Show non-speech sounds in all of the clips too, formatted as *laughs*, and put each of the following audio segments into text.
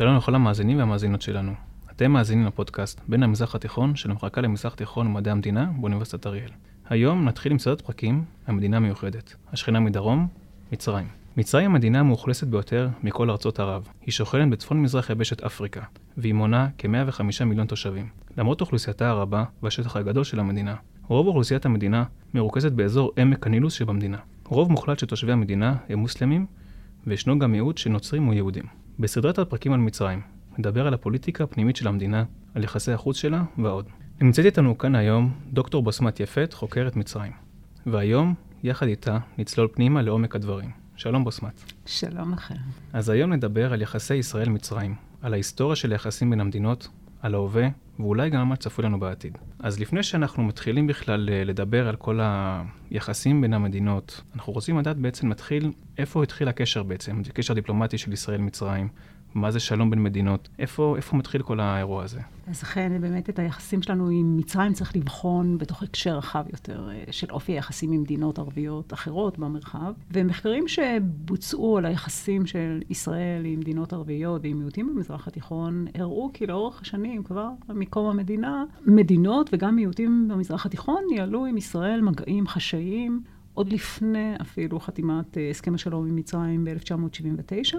שלום לכל המאזינים והמאזינות שלנו. אתם מאזינים לפודקאסט בין המזרח התיכון של המחלקה למזרח תיכון ומדעי המדינה באוניברסיטת אריאל. היום נתחיל עם סרט פרקים, המדינה המיוחדת, השכנה מדרום, מצרים. מצרים המדינה המאוכלסת ביותר מכל ארצות ערב. היא שוכנת בצפון מזרח יבשת אפריקה, והיא מונה כ-105 מיליון תושבים. למרות אוכלוסייתה הרבה והשטח הגדול של המדינה, רוב אוכלוסיית המדינה מרוכזת באזור עמק הנילוס שבמדינה. רוב מוחלט של תושבי המדינה הם מוסלמים, וישנו גם מיעוט של נוצרים או יהודים. בסדרת הפרקים על מצרים, נדבר על הפוליטיקה הפנימית של המדינה, על יחסי החוץ שלה ועוד. נמצאת איתנו כאן היום דוקטור בסמת יפת, חוקרת מצרים. והיום, יחד איתה, נצלול פנימה לעומק הדברים. שלום בסמת. שלום לכם. אז היום נדבר על יחסי ישראל-מצרים, על ההיסטוריה של היחסים בין המדינות, על ההווה, ואולי גם מה צפוי לנו בעתיד. אז לפני שאנחנו מתחילים בכלל אה, לדבר על כל היחסים בין המדינות, אנחנו רוצים לדעת בעצם מתחיל, איפה התחיל הקשר בעצם, זה קשר דיפלומטי של ישראל-מצרים, מה זה שלום בין מדינות? איפה, איפה מתחיל כל האירוע הזה? אז אכן, באמת את היחסים שלנו עם מצרים צריך לבחון בתוך הקשר רחב יותר אה, של אופי היחסים עם מדינות ערביות אחרות במרחב. ומחקרים שבוצעו על היחסים של ישראל עם מדינות ערביות ועם מיעוטים במזרח התיכון, הראו כי לאורך השנים, כבר מקום המדינה, מדינות וגם מיעוטים במזרח התיכון ניהלו עם ישראל מגעים חשאיים. עוד לפני אפילו חתימת אה, הסכם השלום עם מצרים ב-1979.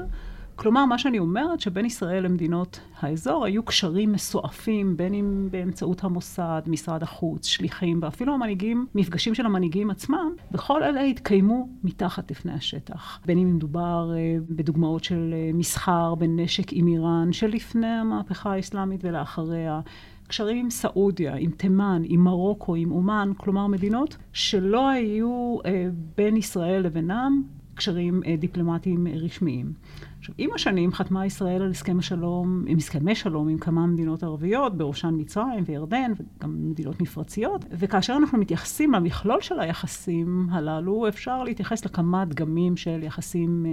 כלומר, מה שאני אומרת, שבין ישראל למדינות האזור היו קשרים מסועפים, בין אם באמצעות המוסד, משרד החוץ, שליחים, ואפילו המנהיגים, מפגשים של המנהיגים עצמם, וכל אלה התקיימו מתחת לפני השטח. בין אם מדובר אה, בדוגמאות של אה, מסחר בנשק עם איראן, שלפני המהפכה האסלאמית ולאחריה. קשרים עם סעודיה, עם תימן, עם מרוקו, עם אומן, כלומר מדינות שלא היו אה, בין ישראל לבינם קשרים אה, דיפלומטיים רשמיים. עכשיו, עם השנים חתמה ישראל על הסכם השלום, עם הסכמי שלום עם כמה מדינות ערביות, בראשן מצרים וירדן, וגם מדינות מפרציות, וכאשר אנחנו מתייחסים למכלול של היחסים הללו, אפשר להתייחס לכמה דגמים של יחסים אה,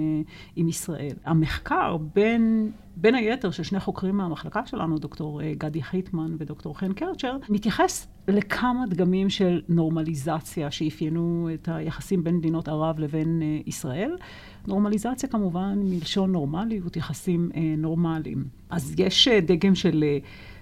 עם ישראל. המחקר בין... בין היתר של שני חוקרים מהמחלקה שלנו, דוקטור אה, גדי חיטמן ודוקטור חן קרצ'ר, מתייחס לכמה דגמים של נורמליזציה שאפיינו את היחסים בין מדינות ערב לבין אה, ישראל. נורמליזציה כמובן מלשון נורמליות, יחסים אה, נורמליים. אז יש אה, דגם של אה,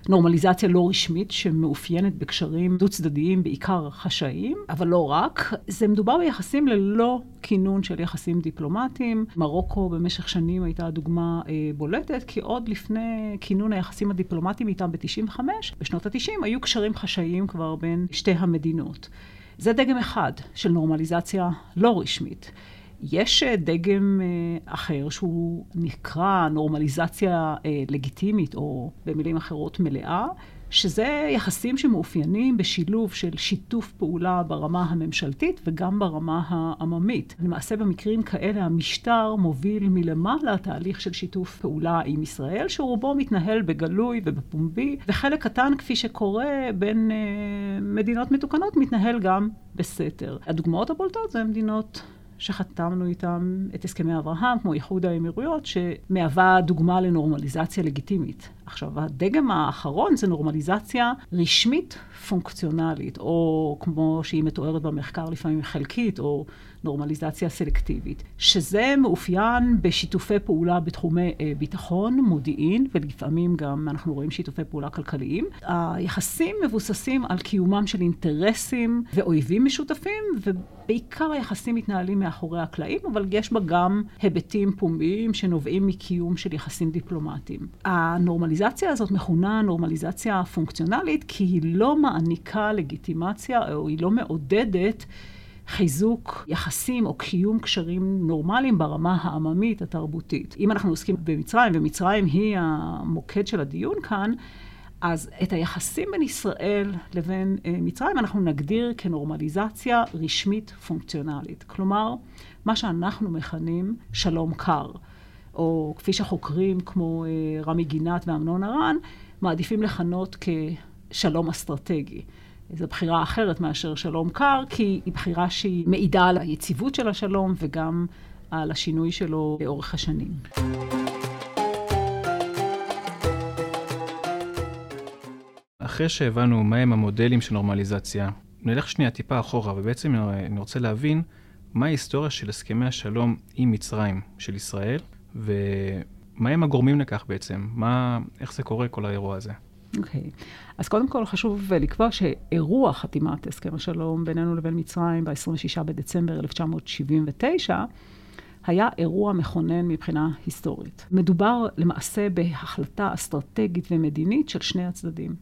נורמליזציה לא רשמית שמאופיינת בקשרים דו-צדדיים, בעיקר חשאיים, אבל לא רק. זה מדובר ביחסים ללא כינון של יחסים דיפלומטיים. מרוקו במשך שנים הייתה דוגמה אה, בולטת, כי עוד לפני כינון היחסים הדיפלומטיים איתם ב-95, בשנות ה-90 היו קשרים חשאיים כבר בין שתי המדינות. זה דגם אחד של נורמליזציה לא רשמית. יש אה, דגם אה, אחר שהוא נקרא נורמליזציה אה, לגיטימית, או במילים אחרות מלאה, שזה יחסים שמאופיינים בשילוב של שיתוף פעולה ברמה הממשלתית וגם ברמה העממית. למעשה במקרים כאלה המשטר מוביל מלמעלה תהליך של שיתוף פעולה עם ישראל, שרובו מתנהל בגלוי ובפומבי, וחלק קטן, כפי שקורה בין אה, מדינות מתוקנות, מתנהל גם בסתר. הדוגמאות הבולטות זה מדינות שחתמנו איתם את הסכמי אברהם, כמו איחוד האמירויות, שמהווה דוגמה לנורמליזציה לגיטימית. עכשיו, הדגם האחרון זה נורמליזציה רשמית פונקציונלית, או כמו שהיא מתוארת במחקר לפעמים חלקית, או נורמליזציה סלקטיבית, שזה מאופיין בשיתופי פעולה בתחומי אה, ביטחון, מודיעין, ולפעמים גם אנחנו רואים שיתופי פעולה כלכליים. היחסים מבוססים על קיומם של אינטרסים ואויבים משותפים, ובעיקר היחסים מתנהלים מאחורי הקלעים, אבל יש בה גם היבטים פומביים שנובעים מקיום של יחסים דיפלומטיים. הנורמליזציה הזאת מכונה נורמליזציה פונקציונלית, כי היא לא מעניקה לגיטימציה, או היא לא מעודדת חיזוק יחסים או קיום קשרים נורמליים ברמה העממית, התרבותית. אם אנחנו עוסקים במצרים, ומצרים היא המוקד של הדיון כאן, אז את היחסים בין ישראל לבין אה, מצרים אנחנו נגדיר כנורמליזציה רשמית פונקציונלית. כלומר, מה שאנחנו מכנים שלום קר, או כפי שחוקרים כמו אה, רמי גינת ואמנון ארן, מעדיפים לכנות כשלום אסטרטגי. זו בחירה אחרת מאשר שלום קר, כי היא בחירה שהיא מעידה על היציבות של השלום וגם על השינוי שלו לאורך השנים. אחרי שהבנו מהם המודלים של נורמליזציה, נלך שנייה טיפה אחורה, ובעצם אני רוצה להבין מה ההיסטוריה של הסכמי השלום עם מצרים של ישראל, מה הם הגורמים לכך בעצם? מה, איך זה קורה, כל האירוע הזה? אוקיי. Okay. אז קודם כל חשוב לקבוע שאירוע חתימת הסכם השלום בינינו לבין מצרים ב-26 בדצמבר 1979, היה אירוע מכונן מבחינה היסטורית. מדובר למעשה בהחלטה אסטרטגית ומדינית של שני הצדדים.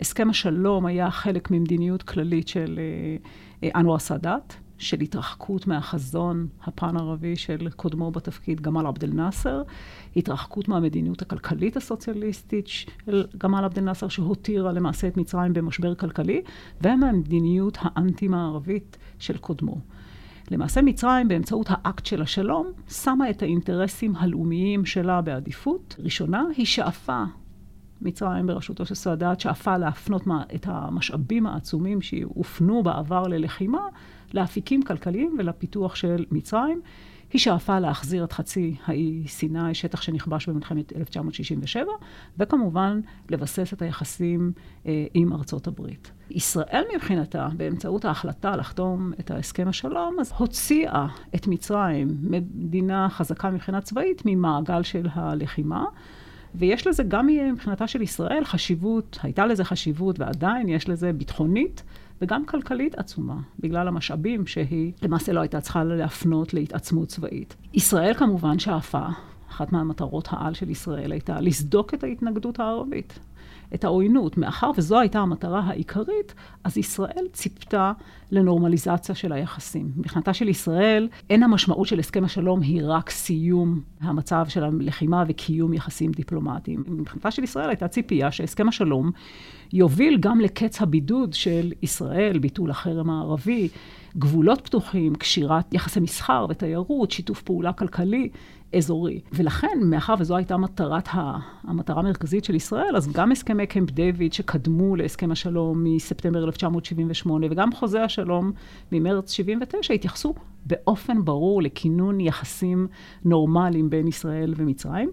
הסכם השלום היה חלק ממדיניות כללית של אה, אה, אנואר סאדאת, של התרחקות מהחזון הפן-ערבי של קודמו בתפקיד, גמל עבד אל-נאצר, התרחקות מהמדיניות הכלכלית הסוציאליסטית של גמל עבד אל-נאצר, שהותירה למעשה את מצרים במשבר כלכלי, ומהמדיניות האנטי-מערבית של קודמו. למעשה מצרים, באמצעות האקט של השלום, שמה את האינטרסים הלאומיים שלה בעדיפות. ראשונה, היא שאפה, מצרים בראשותו של סאדאת, שאפה להפנות את המשאבים העצומים שהופנו בעבר ללחימה, לאפיקים כלכליים ולפיתוח של מצרים. היא שאפה להחזיר את חצי האי סיני, שטח שנכבש במלחמת 1967, וכמובן לבסס את היחסים אה, עם ארצות הברית. ישראל מבחינתה, באמצעות ההחלטה לחתום את ההסכם השלום, אז הוציאה את מצרים, מדינה חזקה מבחינה צבאית, ממעגל של הלחימה. ויש לזה גם מבחינתה של ישראל חשיבות, הייתה לזה חשיבות ועדיין יש לזה ביטחונית וגם כלכלית עצומה, בגלל המשאבים שהיא למעשה לא הייתה צריכה להפנות להתעצמות צבאית. ישראל כמובן שאפה, אחת מהמטרות העל של ישראל הייתה לסדוק את ההתנגדות הערבית. את העוינות. מאחר וזו הייתה המטרה העיקרית, אז ישראל ציפתה לנורמליזציה של היחסים. מבחינתה של ישראל, אין המשמעות של הסכם השלום היא רק סיום המצב של הלחימה וקיום יחסים דיפלומטיים. מבחינתה של ישראל הייתה ציפייה שהסכם השלום יוביל גם לקץ הבידוד של ישראל, ביטול החרם הערבי, גבולות פתוחים, קשירת יחסי מסחר ותיירות, שיתוף פעולה כלכלי אזורי. ולכן, מאחר וזו הייתה מטרת ה, המטרה המרכזית של ישראל, אז גם הסכמי קמפ דיוויד שקדמו להסכם השלום מספטמבר 1978, וגם חוזה השלום ממרץ 79, התייחסו באופן ברור לכינון יחסים נורמליים בין ישראל ומצרים.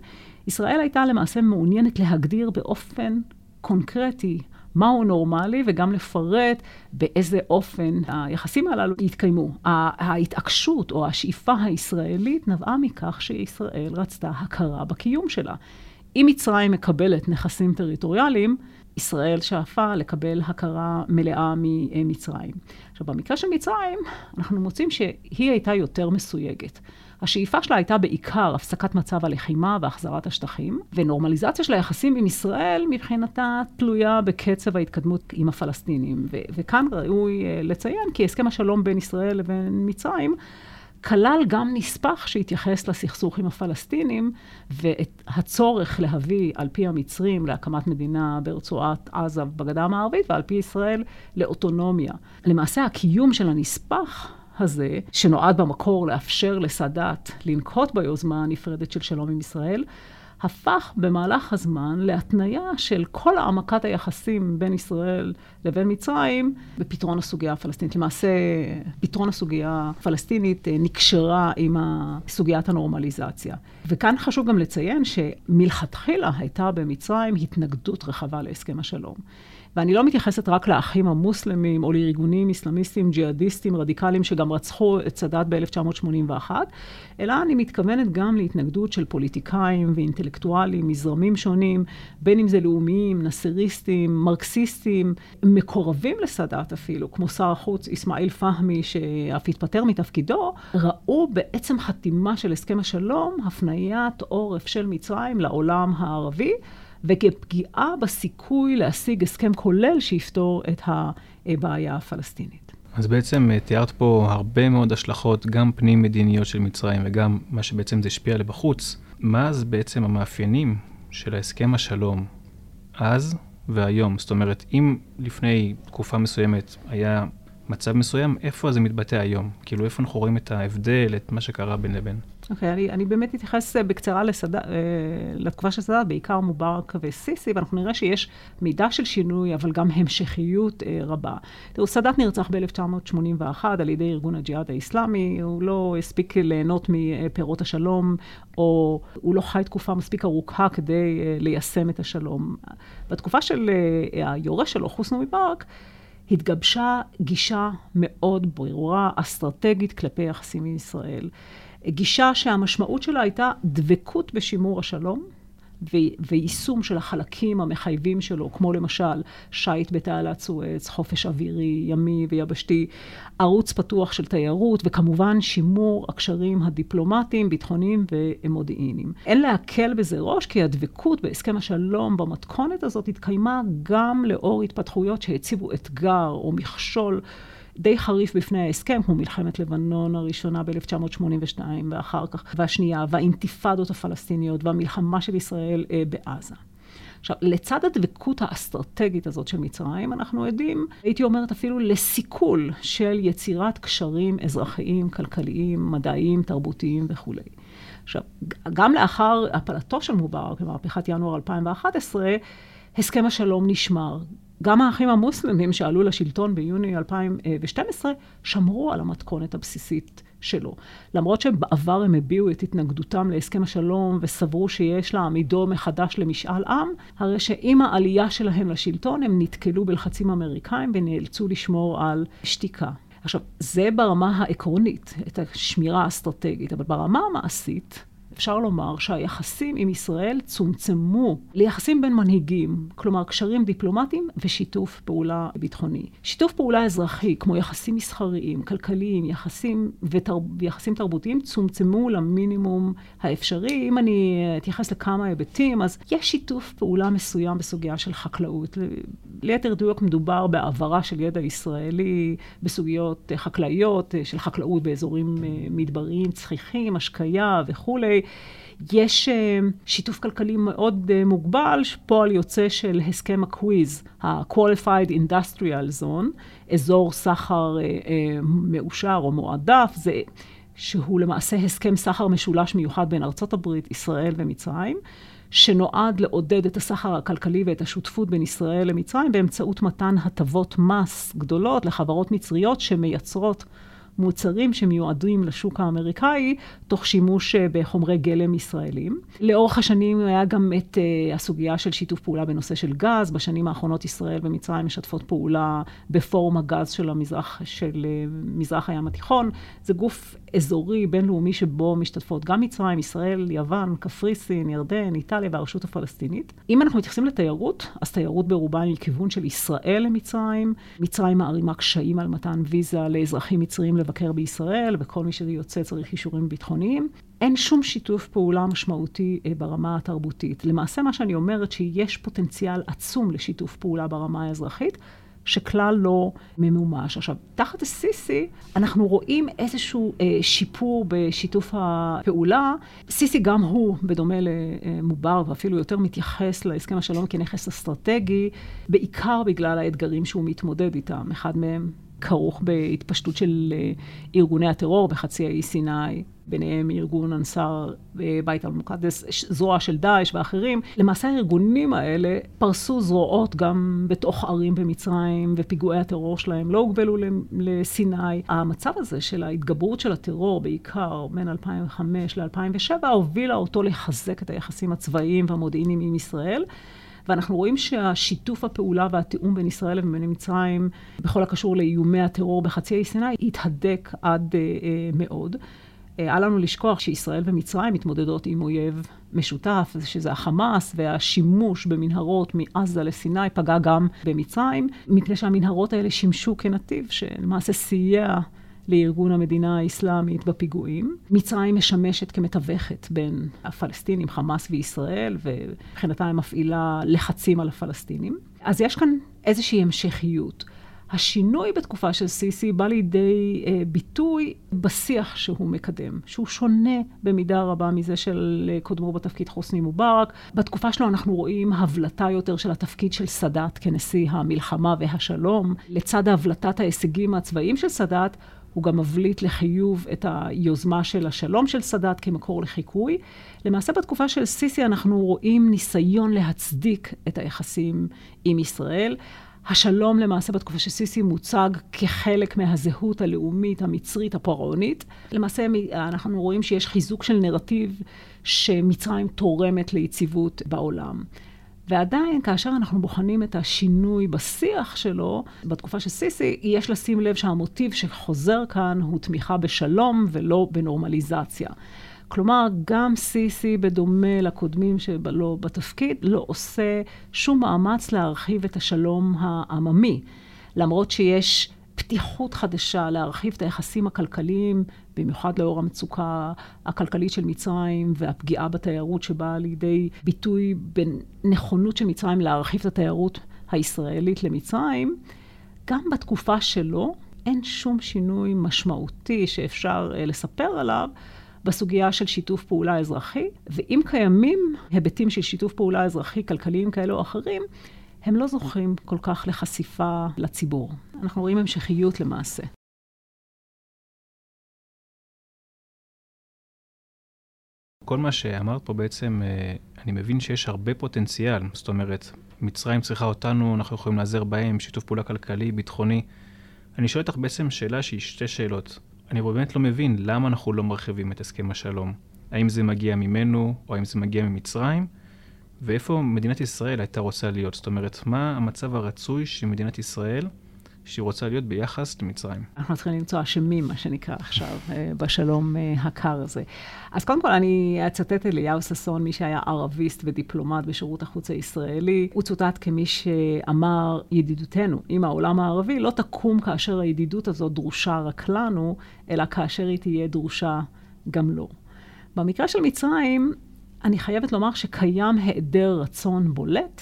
ישראל הייתה למעשה מעוניינת להגדיר באופן קונקרטי מהו נורמלי, וגם לפרט באיזה אופן היחסים הללו יתקיימו. ההתעקשות או השאיפה הישראלית נבעה מכך שישראל רצתה הכרה בקיום שלה. אם מצרים מקבלת נכסים טריטוריאליים, ישראל שאפה לקבל הכרה מלאה ממצרים. עכשיו, במקרה של מצרים, אנחנו מוצאים שהיא הייתה יותר מסויגת. השאיפה שלה הייתה בעיקר הפסקת מצב הלחימה והחזרת השטחים, ונורמליזציה של היחסים עם ישראל מבחינתה תלויה בקצב ההתקדמות עם הפלסטינים. ו- וכאן ראוי uh, לציין כי הסכם השלום בין ישראל לבין מצרים כלל גם נספח שהתייחס לסכסוך עם הפלסטינים ואת הצורך להביא, על פי המצרים, להקמת מדינה ברצועת עזה בגדה המערבית, ועל פי ישראל לאוטונומיה. למעשה, הקיום של הנספח הזה, שנועד במקור לאפשר לסאדאת לנקוט ביוזמה הנפרדת של שלום עם ישראל, הפך במהלך הזמן להתניה של כל העמקת היחסים בין ישראל לבין מצרים בפתרון הסוגיה הפלסטינית. למעשה, פתרון הסוגיה הפלסטינית אה, נקשרה עם סוגיית הנורמליזציה. וכאן חשוב גם לציין שמלכתחילה הייתה במצרים התנגדות רחבה להסכם השלום. ואני לא מתייחסת רק לאחים המוסלמים או לארגונים אסלאמיסטים, ג'יהאדיסטים, רדיקליים, שגם רצחו את סאדאת ב-1981, אלא אני מתכוונת גם להתנגדות של פוליטיקאים ואינטלקטואלים מזרמים שונים, בין אם זה לאומיים, נאסריסטים, מרקסיסטים, מקורבים לסאדאת אפילו, כמו שר החוץ אסמאעיל פהמי, שאף התפטר מתפקידו, ראו בעצם חתימה של הסכם השלום הפניית עורף של מצרים לעולם הערבי. וכפגיעה בסיכוי להשיג הסכם כולל שיפתור את הבעיה הפלסטינית. אז בעצם אה, תיארת פה הרבה מאוד השלכות, גם פנים-מדיניות של מצרים וגם מה שבעצם זה השפיע לבחוץ. מה אז בעצם המאפיינים של ההסכם השלום אז והיום? זאת אומרת, אם לפני תקופה מסוימת היה מצב מסוים, איפה זה מתבטא היום? כאילו, איפה אנחנו רואים את ההבדל, את מה שקרה בין לבין? אוקיי, okay, אני, אני באמת אתייחס אה, בקצרה לסד... אה, לתקופה של סאדאת, בעיקר מובארק וסיסי, ואנחנו נראה שיש מידה של שינוי, אבל גם המשכיות אה, רבה. תראו, סאדאת נרצח ב-1981 על ידי ארגון הג'יהאד האיסלאמי, הוא לא הספיק ליהנות מפירות השלום, או הוא לא חי תקופה מספיק ארוכה כדי ליישם את השלום. בתקופה של היורש שלו, חוסנו מבארק, התגבשה גישה מאוד ברורה, אסטרטגית, כלפי יחסים עם ישראל. גישה שהמשמעות שלה הייתה דבקות בשימור השלום. ויישום של החלקים המחייבים שלו, כמו למשל שיט בתעלת סואץ, חופש אווירי, ימי ויבשתי, ערוץ פתוח של תיירות, וכמובן שימור הקשרים הדיפלומטיים, ביטחוניים ומודיעיניים. אין להקל בזה ראש, כי הדבקות בהסכם השלום במתכונת הזאת התקיימה גם לאור התפתחויות שהציבו אתגר או מכשול. די חריף בפני ההסכם, כמו מלחמת לבנון הראשונה ב-1982 ואחר כך, והשנייה, והאינתיפאדות הפלסטיניות והמלחמה של ישראל אה, בעזה. עכשיו, לצד הדבקות האסטרטגית הזאת של מצרים, אנחנו עדים, הייתי אומרת אפילו לסיכול של יצירת קשרים אזרחיים, כלכליים, מדעיים, תרבותיים וכולי. עכשיו, גם לאחר הפלתו של מובארק, במהפכת ינואר 2011, הסכם השלום נשמר. גם האחים המוסלמים שעלו לשלטון ביוני 2012 שמרו על המתכונת הבסיסית שלו. למרות שבעבר הם הביעו את התנגדותם להסכם השלום וסברו שיש להעמידו מחדש למשאל עם, הרי שעם העלייה שלהם לשלטון הם נתקלו בלחצים אמריקאים ונאלצו לשמור על שתיקה. עכשיו, זה ברמה העקרונית, את השמירה האסטרטגית, אבל ברמה המעשית, אפשר לומר שהיחסים עם ישראל צומצמו ליחסים בין מנהיגים, כלומר קשרים דיפלומטיים ושיתוף פעולה ביטחוני. שיתוף פעולה אזרחי, כמו יחסים מסחריים, כלכליים, יחסים ותר... ויחסים תרבותיים, צומצמו למינימום האפשרי. אם אני אתייחס לכמה היבטים, אז יש שיתוף פעולה מסוים בסוגיה של חקלאות. ליתר דיוק מדובר בהעברה של ידע ישראלי בסוגיות חקלאיות, של חקלאות באזורים אה, מדבריים, צחיחים, השקיה וכולי. יש אה, שיתוף כלכלי מאוד אה, מוגבל, פועל יוצא של הסכם הקוויז, ה-Qualified Industrial Zone, אזור סחר מאושר או מועדף, זה... שהוא למעשה הסכם סחר משולש מיוחד בין ארצות הברית, ישראל ומצרים. שנועד לעודד את הסחר הכלכלי ואת השותפות בין ישראל למצרים באמצעות מתן הטבות מס גדולות לחברות מצריות שמייצרות מוצרים שמיועדים לשוק האמריקאי, תוך שימוש אה, בחומרי גלם ישראלים. לאורך השנים היה גם את uh, הסוגיה של שיתוף פעולה בנושא של גז. בשנים האחרונות ישראל ומצרים משתפות פעולה בפורום הגז של המזרח, של uh, מזרח הים התיכון. זה גוף אזורי, בינלאומי, שבו משתתפות גם מצרים, ישראל, יוון, קפריסין, ירדן, איטליה והרשות הפלסטינית. אם אנחנו מתייחסים לתיירות, אז תיירות ברובה היא כיוון של ישראל למצרים. מצרים מערימה קשיים על מתן ויזה לאזרחים מצרים לבקר בישראל, וכל מי שיוצא צריך אישורים ביטחוניים. אין שום שיתוף פעולה משמעותי אה, ברמה התרבותית. למעשה, מה שאני אומרת, שיש פוטנציאל עצום לשיתוף פעולה ברמה האזרחית. שכלל לא ממומש. עכשיו, תחת סיסי אנחנו רואים איזשהו אה, שיפור בשיתוף הפעולה. סיסי גם הוא, בדומה למובר, ואפילו יותר מתייחס להסכם השלום כנכס אסטרטגי, בעיקר בגלל האתגרים שהוא מתמודד איתם. אחד מהם כרוך בהתפשטות של אה, ארגוני הטרור בחצי האי סיני, ביניהם ארגון אנסאר אה, בית אל-מוקדס, זרוע של דאעש ואחרים. למעשה הארגונים האלה פרסו זרועות גם בתוך ערים במצרים, ופיגועי הטרור שלהם לא הוגבלו לסיני. המצב הזה של ההתגברות של הטרור, בעיקר בין 2005 ל-2007, הובילה אותו לחזק את היחסים הצבאיים והמודיעיניים עם ישראל. ואנחנו רואים שהשיתוף הפעולה והתיאום בין ישראל לבין מצרים, בכל הקשור לאיומי הטרור בחצי האי סיני, התהדק עד אה, אה, מאוד. אה, אל לנו לשכוח שישראל ומצרים מתמודדות עם אויב משותף, שזה החמאס, והשימוש במנהרות מעזה לסיני פגע גם במצרים, מפני שהמנהרות האלה שימשו כנתיב שלמעשה סייע לארגון המדינה האסלאמית בפיגועים. מצרים משמשת כמתווכת בין הפלסטינים, חמאס וישראל, ומבחינתה היא מפעילה לחצים על הפלסטינים. אז יש כאן איזושהי המשכיות. השינוי בתקופה של סיסי בא לידי אה, ביטוי בשיח שהוא מקדם, שהוא שונה במידה רבה מזה של אה, קודמו בתפקיד חוסני מובארק. בתקופה שלו אנחנו רואים הבלטה יותר של התפקיד של סאדאת כנשיא המלחמה והשלום. לצד הבלטת ההישגים הצבאיים של סאדאת, הוא גם מבליט לחיוב את היוזמה של השלום של סאדאת כמקור לחיקוי. למעשה בתקופה של סיסי אנחנו רואים ניסיון להצדיק את היחסים עם ישראל. השלום למעשה בתקופה של סיסי מוצג כחלק מהזהות הלאומית המצרית הפרעונית. למעשה אנחנו רואים שיש חיזוק של נרטיב שמצרים תורמת ליציבות בעולם. ועדיין, כאשר אנחנו בוחנים את השינוי בשיח שלו, בתקופה של סיסי, יש לשים לב שהמוטיב שחוזר כאן הוא תמיכה בשלום ולא בנורמליזציה. כלומר, גם סיסי, בדומה לקודמים שלו בתפקיד, לא עושה שום מאמץ להרחיב את השלום העממי. למרות שיש פתיחות חדשה להרחיב את היחסים הכלכליים, במיוחד לאור המצוקה הכלכלית של מצרים והפגיעה בתיירות שבאה לידי ביטוי בנכונות של מצרים להרחיב את התיירות הישראלית למצרים, גם בתקופה שלו אין שום שינוי משמעותי שאפשר uh, לספר עליו. בסוגיה של שיתוף פעולה אזרחי, ואם קיימים היבטים של שיתוף פעולה אזרחי, כלכליים כאלה או אחרים, הם לא זוכים כל כך לחשיפה לציבור. אנחנו רואים המשכיות למעשה. כל מה שאמרת פה בעצם, אה, אני מבין שיש הרבה פוטנציאל. זאת אומרת, מצרים צריכה אותנו, אנחנו יכולים לעזר בהם, שיתוף פעולה כלכלי, ביטחוני. אני שואל אותך בעצם שאלה שהיא שתי שאלות. אני באמת לא מבין למה אנחנו לא מרחיבים את הסכם השלום. האם זה מגיע ממנו, או האם זה מגיע ממצרים? ואיפה מדינת ישראל הייתה רוצה להיות? זאת אומרת, מה המצב הרצוי של מדינת ישראל שהיא רוצה להיות ביחס למצרים? אנחנו צריכים למצוא אשמים, מה שנקרא עכשיו, אה, בשלום אה, הקר הזה. אז קודם כל, אני אצטט אליהו ששון, מי שהיה ערביסט ודיפלומט בשירות החוץ הישראלי. הוא צוטט כמי שאמר, ידידותנו עם העולם הערבי לא תקום כאשר הידידות הזאת דרושה רק לנו, אלא כאשר היא תהיה דרושה גם לו. במקרה של מצרים, אני חייבת לומר שקיים היעדר רצון בולט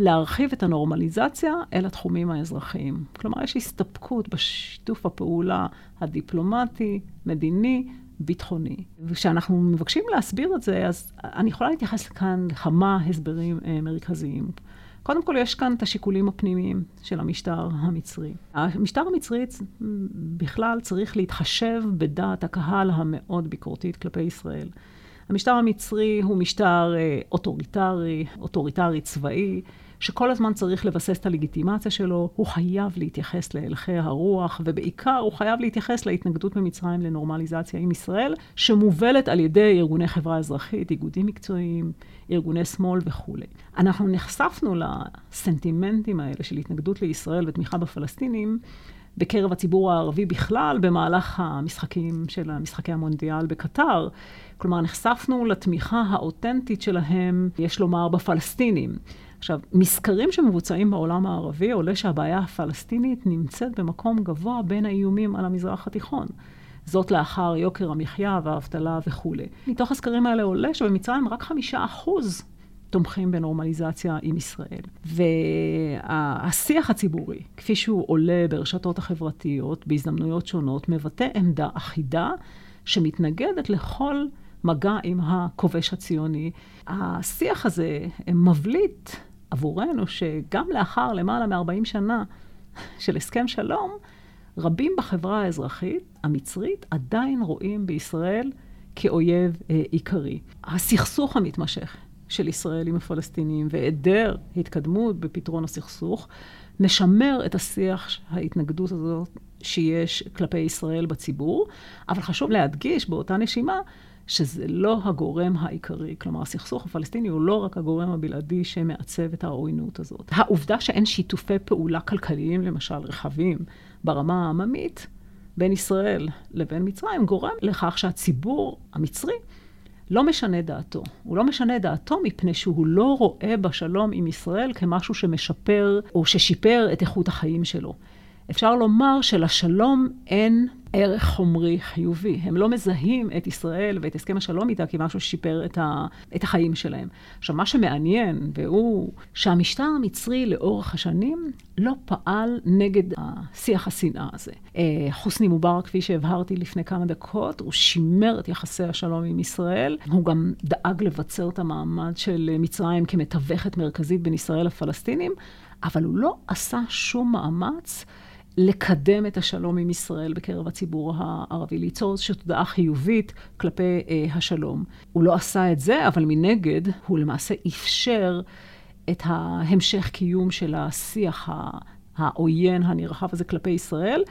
להרחיב את הנורמליזציה אל התחומים האזרחיים. כלומר, יש הסתפקות בשיתוף הפעולה הדיפלומטי, מדיני, ביטחוני. וכשאנחנו מבקשים להסביר את זה, אז אני יכולה להתייחס כאן לכמה הסברים אה, מרכזיים. קודם כל, יש כאן את השיקולים הפנימיים של המשטר המצרי. המשטר המצרי בכלל צריך להתחשב בדעת הקהל המאוד ביקורתית כלפי ישראל. המשטר המצרי הוא משטר אה, אוטוריטרי, אוטוריטרי צבאי, שכל הזמן צריך לבסס את הלגיטימציה שלו, הוא חייב להתייחס להלכי הרוח, ובעיקר הוא חייב להתייחס להתנגדות במצרים לנורמליזציה עם ישראל, שמובלת על ידי ארגוני חברה אזרחית, איגודים מקצועיים, ארגוני שמאל וכולי. אנחנו נחשפנו לסנטימנטים האלה של התנגדות לישראל ותמיכה בפלסטינים. בקרב הציבור הערבי בכלל במהלך המשחקים של משחקי המונדיאל בקטר. כלומר, נחשפנו לתמיכה האותנטית שלהם, יש לומר, בפלסטינים. עכשיו, מסקרים שמבוצעים בעולם הערבי עולה שהבעיה הפלסטינית נמצאת במקום גבוה בין האיומים על המזרח התיכון. זאת לאחר יוקר המחיה והאבטלה וכולי. מתוך הסקרים האלה עולה שבמצרים רק חמישה אחוז תומכים בנורמליזציה עם ישראל. והשיח הציבורי, כפי שהוא עולה ברשתות החברתיות, בהזדמנויות שונות, מבטא עמדה אחידה שמתנגדת לכל מגע עם הכובש הציוני. השיח הזה מבליט עבורנו שגם לאחר למעלה מ-40 שנה של הסכם שלום, רבים בחברה האזרחית המצרית עדיין רואים בישראל כאויב אה, עיקרי. הסכסוך המתמשך של ישראל עם הפלסטינים והיעדר התקדמות בפתרון הסכסוך, משמר את השיח ההתנגדות הזאת שיש כלפי ישראל בציבור, אבל חשוב להדגיש באותה נשימה שזה לא הגורם העיקרי. כלומר, הסכסוך הפלסטיני הוא לא רק הגורם הבלעדי שמעצב את העוינות הזאת. העובדה שאין שיתופי פעולה כלכליים, למשל, רחבים, ברמה העממית, בין ישראל לבין מצרים, גורם לכך שהציבור המצרי לא משנה דעתו. הוא לא משנה דעתו מפני שהוא לא רואה בשלום עם ישראל כמשהו שמשפר או ששיפר את איכות החיים שלו. אפשר לומר שלשלום אין ערך חומרי חיובי. הם לא מזהים את ישראל ואת הסכם השלום איתה כמשהו ששיפר את, ה, את החיים שלהם. עכשיו, מה שמעניין, והוא שהמשטר המצרי לאורך השנים לא פעל נגד שיח השנאה הזה. אה, חוסני מובארק, כפי שהבהרתי לפני כמה דקות, הוא שימר את יחסי השלום עם ישראל. הוא גם דאג לבצר את המעמד של מצרים כמתווכת מרכזית בין ישראל לפלסטינים, אבל הוא לא עשה שום מאמץ. לקדם את השלום עם ישראל בקרב הציבור הערבי, ליצור איזושהי תודעה חיובית כלפי אה, השלום. הוא לא עשה את זה, אבל מנגד, הוא למעשה אפשר את ההמשך קיום של השיח העוין הנרחב הזה כלפי ישראל,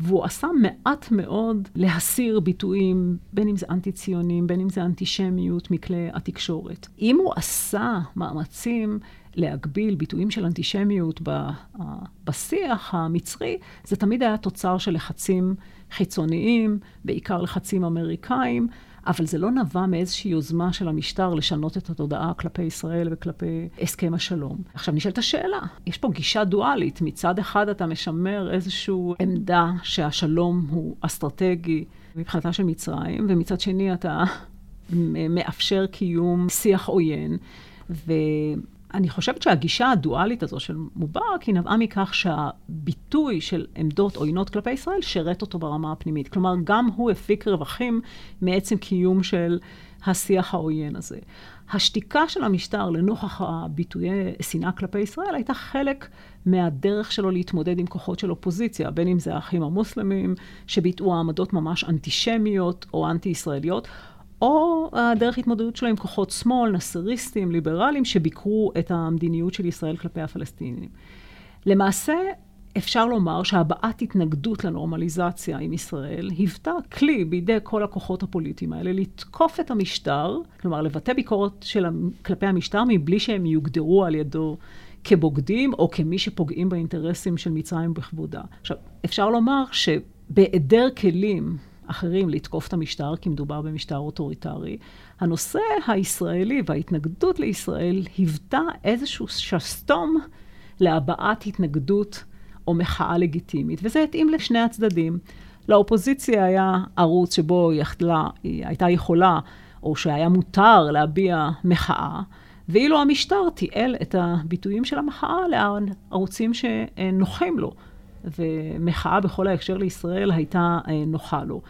והוא עשה מעט מאוד להסיר ביטויים, בין אם זה אנטי-ציונים, בין אם זה אנטישמיות מכלי התקשורת. אם הוא עשה מאמצים להגביל ביטויים של אנטישמיות בשיח המצרי, זה תמיד היה תוצר של לחצים חיצוניים, בעיקר לחצים אמריקאים. אבל זה לא נבע מאיזושהי יוזמה של המשטר לשנות את התודעה כלפי ישראל וכלפי הסכם השלום. עכשיו נשאלת השאלה, יש פה גישה דואלית. מצד אחד אתה משמר איזושהי עמדה שהשלום הוא אסטרטגי מבחינתה של מצרים, ומצד שני אתה *laughs* מאפשר קיום שיח עוין. אני חושבת שהגישה הדואלית הזו של מובארק היא נבעה מכך שהביטוי של עמדות עוינות כלפי ישראל שירת אותו ברמה הפנימית. כלומר, גם הוא הפיק רווחים מעצם קיום של השיח העוין הזה. השתיקה של המשטר לנוכח הביטויי שנאה כלפי ישראל הייתה חלק מהדרך שלו להתמודד עם כוחות של אופוזיציה, בין אם זה האחים המוסלמים, שביטאו העמדות ממש אנטישמיות או אנטי-ישראליות, או הדרך התמודדות שלו עם כוחות שמאל, נסריסטים, ליברליים, שביקרו את המדיניות של ישראל כלפי הפלסטינים. למעשה, אפשר לומר שהבעת התנגדות לנורמליזציה עם ישראל היוותה כלי בידי כל הכוחות הפוליטיים האלה לתקוף את המשטר, כלומר לבטא ביקורת של, כלפי המשטר מבלי שהם יוגדרו על ידו כבוגדים או כמי שפוגעים באינטרסים של מצרים בכבודה. עכשיו, אפשר לומר שבהיעדר כלים אחרים לתקוף את המשטר, כי מדובר במשטר אוטוריטרי. הנושא הישראלי וההתנגדות לישראל היוותה איזשהו שסתום להבעת התנגדות או מחאה לגיטימית, וזה התאים לשני הצדדים. לאופוזיציה היה ערוץ שבו היא, יכלה, היא הייתה יכולה, או שהיה מותר להביע מחאה, ואילו המשטר תיעל את הביטויים של המחאה לערוצים שנוחים לו. ומחאה בכל ההקשר לישראל הייתה אה, נוחה לו.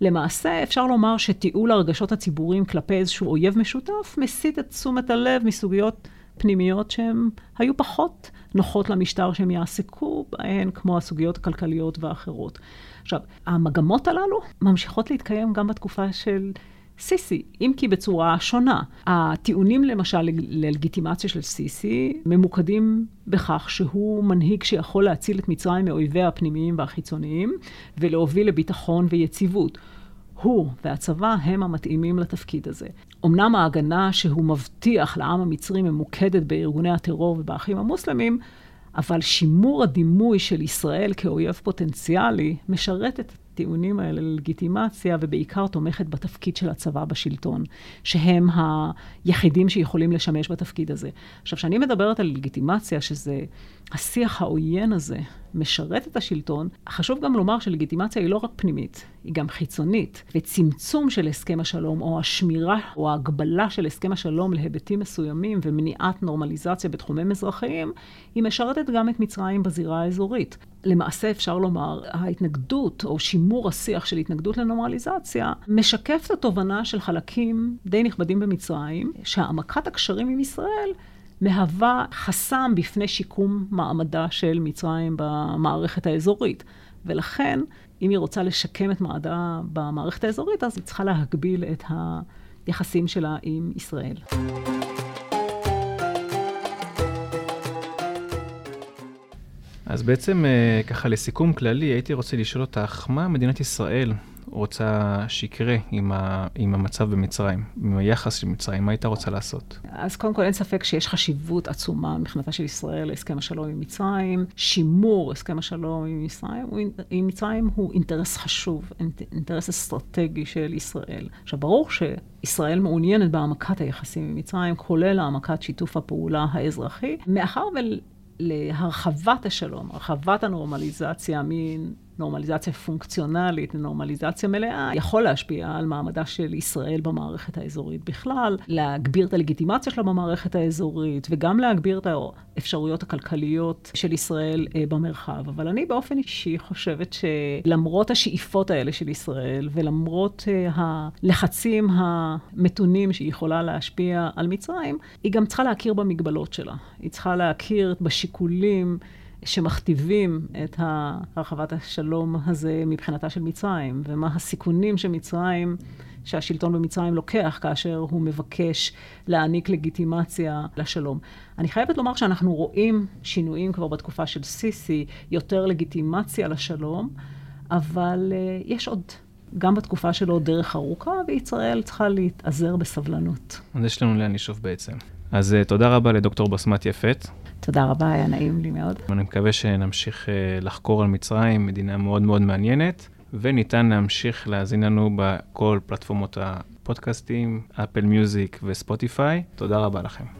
למעשה, אפשר לומר שתיעול הרגשות הציבוריים כלפי איזשהו אויב משותף מסיט את תשומת הלב מסוגיות פנימיות שהן היו פחות נוחות למשטר שהם יעסקו בהן, כמו הסוגיות הכלכליות והאחרות. עכשיו, המגמות הללו ממשיכות להתקיים גם בתקופה של סיסי, אם כי בצורה שונה. הטיעונים למשל ללגיטימציה של סיסי ממוקדים בכך שהוא מנהיג שיכול להציל את מצרים מאויביה הפנימיים והחיצוניים ולהוביל לביטחון ויציבות. הוא והצבא הם המתאימים לתפקיד הזה. אמנם ההגנה שהוא מבטיח לעם המצרי ממוקדת בארגוני הטרור ובאחים המוסלמים, אבל שימור הדימוי של ישראל כאויב פוטנציאלי משרת את הטיעונים האלה ללגיטימציה, ובעיקר תומכת בתפקיד של הצבא בשלטון, שהם היחידים שיכולים לשמש בתפקיד הזה. עכשיו, כשאני מדברת על לגיטימציה, שזה השיח העוין הזה, משרת את השלטון, חשוב גם לומר שלגיטימציה היא לא רק פנימית, היא גם חיצונית. וצמצום של הסכם השלום, או השמירה או ההגבלה של הסכם השלום להיבטים מסוימים ומניעת נורמליזציה בתחומים אזרחיים, היא משרתת גם את מצרים בזירה האזורית. למעשה אפשר לומר, ההתנגדות או שימור השיח של התנגדות לנורמליזציה משקף את התובנה של חלקים די נכבדים במצרים, שהעמקת הקשרים עם ישראל מהווה חסם בפני שיקום מעמדה של מצרים במערכת האזורית. ולכן, אם היא רוצה לשקם את מעמדה במערכת האזורית, אז היא צריכה להגביל את היחסים שלה עם ישראל. אז בעצם, אה, ככה לסיכום כללי, הייתי רוצה לשאול אותך, מה מדינת ישראל רוצה שיקרה עם, ה, עם המצב במצרים, עם היחס של מצרים, מה הייתה רוצה לעשות? אז קודם כל אין ספק שיש חשיבות עצומה מבחינתה של ישראל להסכם השלום עם מצרים. שימור הסכם השלום עם מצרים, הוא, עם מצרים הוא אינטרס חשוב, אינטרס אסטרטגי של ישראל. עכשיו, ברור שישראל מעוניינת בהעמקת היחסים עם מצרים, כולל העמקת שיתוף הפעולה האזרחי, מאחר להרחבת השלום, הרחבת הנורמליזציה מנורמליזציה פונקציונלית לנורמליזציה מלאה, יכול להשפיע על מעמדה של ישראל במערכת האזורית בכלל, להגביר את הלגיטימציה שלה במערכת האזורית, וגם להגביר את האפשרויות הכלכליות של ישראל אה, במרחב. אבל אני באופן אישי חושבת שלמרות השאיפות האלה של ישראל, ולמרות אה, הלחצים המתונים שהיא יכולה להשפיע על מצרים, היא גם צריכה להכיר במגבלות שלה. היא צריכה להכיר בשיכון. שמכתיבים את הרחבת השלום הזה מבחינתה של מצרים, ומה הסיכונים שמצרים, שהשלטון במצרים לוקח כאשר הוא מבקש להעניק לגיטימציה לשלום. אני חייבת לומר שאנחנו רואים שינויים כבר בתקופה של סיסי, יותר לגיטימציה לשלום, אבל uh, יש עוד גם בתקופה שלו דרך ארוכה, וישראל צריכה להתאזר בסבלנות. אז יש לנו לאן לשאוף בעצם. אז uh, תודה רבה לדוקטור בסמת יפת. תודה רבה, היה נעים לי מאוד. אני מקווה שנמשיך uh, לחקור על מצרים, מדינה מאוד מאוד מעניינת, וניתן להמשיך להאזין לנו בכל פלטפורמות הפודקאסטים, אפל מיוזיק וספוטיפיי. תודה רבה לכם.